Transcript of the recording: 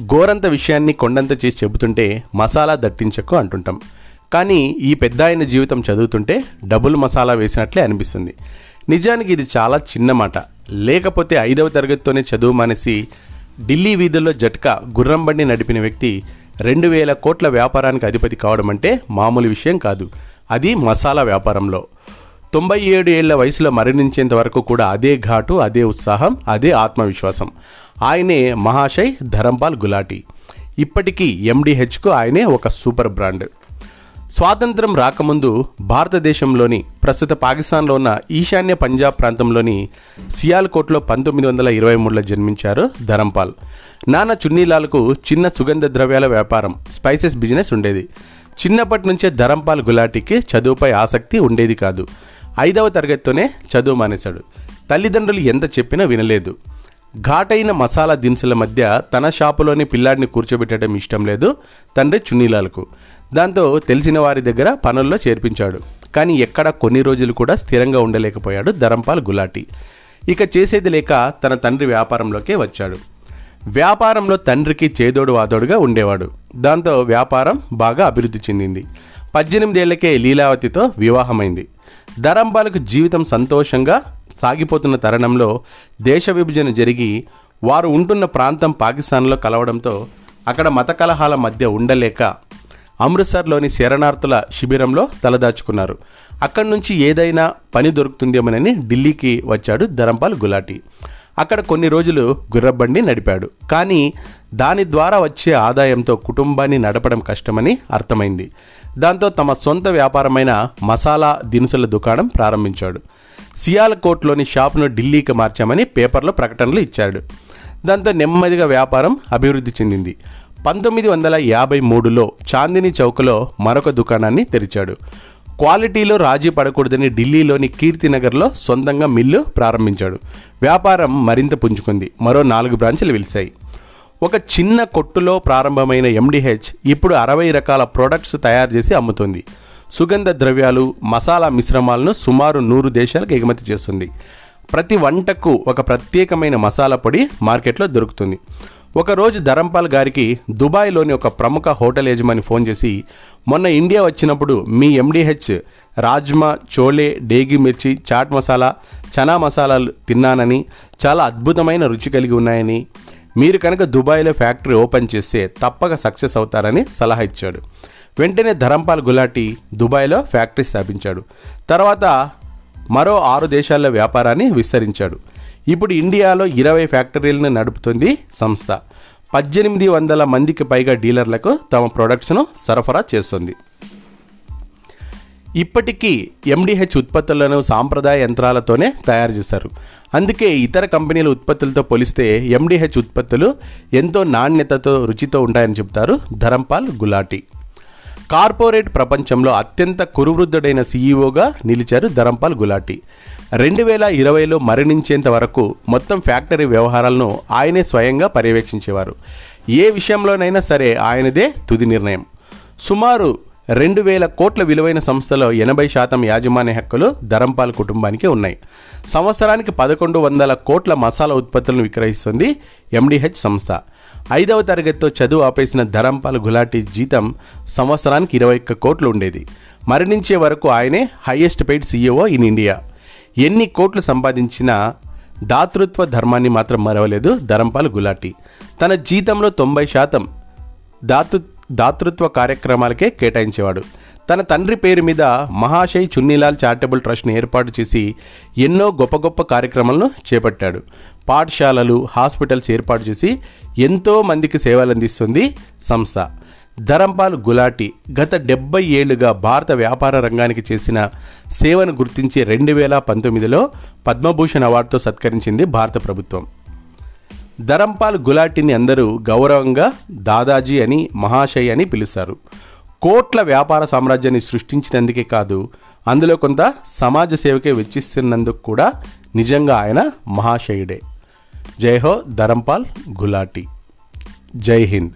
గోరంత విషయాన్ని కొండంత చేసి చెబుతుంటే మసాలా దట్టించకు అంటుంటాం. కానీ ఈ పెద్ద ఆయన జీవితం చదువుతుంటే డబుల్ మసాలా వేసినట్లే అనిపిస్తుంది. నిజానికి ఇది చాలా చిన్న మాట. లేకపోతే ఐదవ తరగతితోనే చదువు మానేసి ఢిల్లీ వీధుల్లో జట్కా గుర్రం బండి నడిపిన వ్యక్తి రెండు వేల కోట్ల వ్యాపారానికి అధిపతి కావడం అంటే మామూలు విషయం కాదు. అది మసాలా వ్యాపారంలో. తొంభై ఏడు ఏళ్ళ వయసులో మరణించేంత వరకు కూడా అదే ఘాటు అదే ఉత్సాహం అదే ఆత్మవిశ్వాసం. ఆయనే మహాశయ్ ధరంపాల్ గులాటి. ఇప్పటికీ ఎండిహెచ్కు ఆయనే ఒక సూపర్ బ్రాండ్. స్వాతంత్రం రాకముందు భారతదేశంలోని ప్రస్తుత పాకిస్తాన్లో ఉన్న ఈశాన్య పంజాబ్ ప్రాంతంలోని సియాల్కోట్లో పంతొమ్మిది వందల ఇరవై మూడులో జన్మించారు ధరంపాల్. నాన్న చున్నీలాల్కు చిన్న సుగంధ ద్రవ్యాల వ్యాపారం స్పైసెస్ బిజినెస్ ఉండేది. చిన్నప్పటి నుంచే ధరంపాల్ గులాటీకి చదువుపై ఆసక్తి ఉండేది కాదు. ఐదవ తరగతితోనే చదువు మానేశాడు. తల్లిదండ్రులు ఎంత చెప్పినా వినలేదు. ఘాటైన మసాలా దినుసుల మధ్య తన షాపులోని పిల్లాడిని కూర్చోబెట్టడం ఇష్టం లేదు తండ్రి చున్నీలాలకు. దాంతో తెలిసిన వారి దగ్గర పనుల్లో చేర్పించాడు. కానీ ఎక్కడ కొన్ని రోజులు కూడా స్థిరంగా ఉండలేకపోయాడు ధరంపాల్ గులాటి. ఇక చేసేది లేక తన తండ్రి వ్యాపారంలోకే వచ్చాడు. వ్యాపారంలో తండ్రికి చేదోడు వాదోడుగా ఉండేవాడు. దాంతో వ్యాపారం బాగా అభివృద్ధి చెందింది. పద్దెనిమిదేళ్ళకే లీలావతితో వివాహమైంది. ధరంపాలకు జీవితం సంతోషంగా సాగిపోతున్న తరుణంలో దేశ విభజన జరిగి వారు ఉంటున్న ప్రాంతం పాకిస్తాన్లో కలవడంతో అక్కడ మత కలహాల మధ్య ఉండలేక అమృత్సర్లోని శరణార్థుల శిబిరంలో తలదాచుకున్నారు. అక్కడి నుంచి ఏదైనా పని దొరుకుతుందేమోనని ఢిల్లీకి వచ్చాడు ధరంపాల్ గులాటి. అక్కడ కొన్ని రోజులు గుర్రబండి నడిపాడు. కానీ దాని ద్వారా వచ్చే ఆదాయంతో కుటుంబాన్ని నడపడం కష్టమని అర్థమైంది. దాంతో తమ సొంత వ్యాపారమైన మసాలా దినుసుల దుకాణం ప్రారంభించాడు. సియాలకోట్లోని షాపును ఢిల్లీకి మార్చామని పేపర్లో ప్రకటనలు ఇచ్చాడు. దాంతో నెమ్మదిగా వ్యాపారం అభివృద్ధి చెందింది. పంతొమ్మిది వందల యాభై మూడులో చాందిని చౌకలో మరొక దుకాణాన్ని తెరిచాడు. క్వాలిటీలో రాజీ పడకూడదని ఢిల్లీలోని కీర్తినగర్లో సొంతంగా మిల్లు ప్రారంభించాడు. వ్యాపారం మరింత పుంజుకుంది. మరో నాలుగు బ్రాంచ్లు వెలిశాయి. ఒక చిన్న కొట్టులో ప్రారంభమైన ఎండిహెచ్ ఇప్పుడు అరవై రకాల ప్రొడక్ట్స్ తయారు చేసి అమ్ముతుంది. సుగంధ ద్రవ్యాలు మసాలా మిశ్రమాలను సుమారు నూరు దేశాలకు ఎగుమతి చేస్తుంది. ప్రతి వంటకు ఒక ప్రత్యేకమైన మసాలా పొడి మార్కెట్లో దొరుకుతుంది. ఒకరోజు ధరంపాల్ గారికి దుబాయ్లోని ఒక ప్రముఖ హోటల్ యజమాని ఫోన్ చేసి మొన్న ఇండియా వచ్చినప్పుడు మీ ఎండిహెచ్ రాజ్మా చోలే డేగి మిర్చి చాట్ మసాలా చనా మసాలాలు తిన్నానని చాలా అద్భుతమైన రుచి కలిగి ఉన్నాయని మీరు కనుక దుబాయ్లో ఫ్యాక్టరీ ఓపెన్ చేస్తే తప్పక సక్సెస్ అవుతారని సలహా ఇచ్చాడు. వెంటనే ధరంపాల్ గులాటి దుబాయ్లో ఫ్యాక్టరీ స్థాపించాడు. తర్వాత మరో ఆరు దేశాల్లో వ్యాపారాన్ని విస్తరించాడు. ఇప్పుడు ఇండియాలో ఇరవై ఫ్యాక్టరీలను నడుపుతుంది సంస్థ. పద్దెనిమిది వందల మందికి పైగా డీలర్లకు తమ ప్రొడక్ట్స్ను సరఫరా చేస్తుంది. ఇప్పటికీ ఎండిహెచ్ ఉత్పత్తులను సాంప్రదాయ యంత్రాలతోనే తయారు చేస్తారు అందుకే ఇతర కంపెనీల ఉత్పత్తులతో పోలిస్తే ఎండిహెచ్ ఉత్పత్తులు ఎంతో నాణ్యతతో రుచితో ఉంటాయని చెబుతారు ధరంపాల్ గులాటి. కార్పొరేట్ ప్రపంచంలో అత్యంత కురువృద్ధుడైన సీఈఓగా నిలిచారు ధరంపాల్ గులాటి. రెండు వేల ఇరవైలో మరణించేంత వరకు మొత్తం ఫ్యాక్టరీ వ్యవహారాలను ఆయనే స్వయంగా పర్యవేక్షించేవారు. ఏ విషయంలోనైనా సరే ఆయనదే తుది నిర్ణయం. సుమారు రెండు వేల కోట్ల విలువైన సంస్థలో ఎనభై శాతం యాజమాన్య హక్కులు ధరంపాల్ కుటుంబానికి ఉన్నాయి. సంవత్సరానికి పదకొండు వందల కోట్ల మసాలా ఉత్పత్తులను విక్రయిస్తుంది ఎండిహెచ్ సంస్థ. ఐదవ తరగతితో చదువు ఆపేసిన ధరంపాల్ గులాటీ జీతం సంవత్సరానికి ఇరవై ఒక్క కోట్లు ఉండేది. మరణించే వరకు ఆయనే highest paid CEO in India. ఎన్ని కోట్లు సంపాదించినా దాతృత్వ ధర్మాన్ని మాత్రం మరవలేదు ధరంపాల్ గులాటీ. తన జీతంలో తొంభై శాతం దాతృ దాతృత్వ కార్యక్రమాలకే కేటాయించేవాడు. తన తండ్రి పేరు మీద మహాశయ్ చున్నీలాల్ చారిటబుల్ ట్రస్ట్ని ఏర్పాటు చేసి ఎన్నో గొప్ప గొప్ప కార్యక్రమాలను చేపట్టాడు. పాఠశాలలు హాస్పిటల్స్ ఏర్పాటు చేసి ఎంతో మందికి సేవలు అందిస్తుంది సంస్థ. ధరంపాల్ గులాటి గత డెబ్బై ఏళ్ళుగా భారత వ్యాపార రంగానికి చేసిన సేవను గుర్తించి రెండు వేల పంతొమ్మిదిలో పద్మభూషణ్ అవార్డుతో సత్కరించింది భారత ప్రభుత్వం. ధరంపాల్ గులాటిని అందరూ గౌరవంగా దాదాజీ అని మహాశయ్ అని పిలుస్తారు. కోట్ల వ్యాపార సామ్రాజ్యాన్ని సృష్టించినందుకే కాదు అందులో కొంత సమాజ సేవకే వెచ్చిస్తున్నందుకు కూడా నిజంగా ఆయన మహాశయుడే. జై హో ధరంపాల్ గులాటి. జై హింద్.